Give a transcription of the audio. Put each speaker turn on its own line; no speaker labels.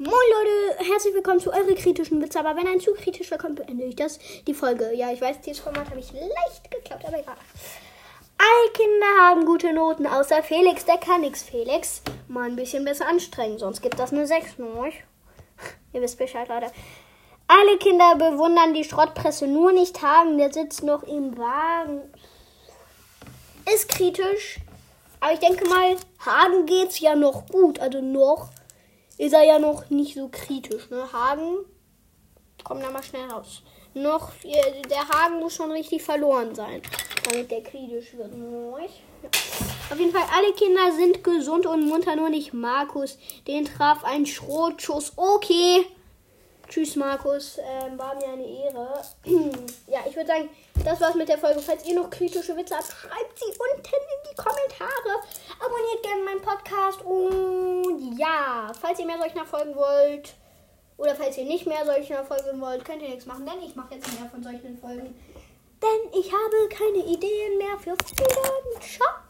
Moin Leute, herzlich willkommen zu eure kritischen Witze. Aber wenn ein zu kritisch kommt, beende ich das die Folge. Ja, ich weiß, dieses Format habe ich leicht geklaut, aber egal. Alle Kinder haben gute Noten, außer Felix, der kann nichts. Felix, mal ein bisschen besser anstrengen, sonst gibt das eine 6 ne? Ihr wisst Bescheid, Leute. Alle Kinder bewundern die Schrottpresse, nur nicht Hagen, der sitzt noch im Wagen. Ist kritisch, aber ich denke mal, Hagen geht's ja noch gut, also noch ist er ja noch nicht so kritisch. Ne? Hagen, komm da mal schnell raus. Noch, der Hagen muss schon richtig verloren sein, damit der kritisch wird. Auf jeden Fall, alle Kinder sind gesund und munter, nur nicht Markus. Den traf ein Schrotschuss. Okay. Tschüss, Markus. Ähm, war mir eine Ehre. ja, ich würde sagen, das war's mit der Folge. Falls ihr noch kritische Witze habt, schreibt sie unten in die Kommentare. Abonniert gerne meinen Podcast. Und ja, falls ihr mehr solcher folgen wollt, oder falls ihr nicht mehr solcher folgen wollt, könnt ihr nichts machen, denn ich mache jetzt mehr von solchen Folgen. Denn ich habe keine Ideen mehr für Folgen. Ciao.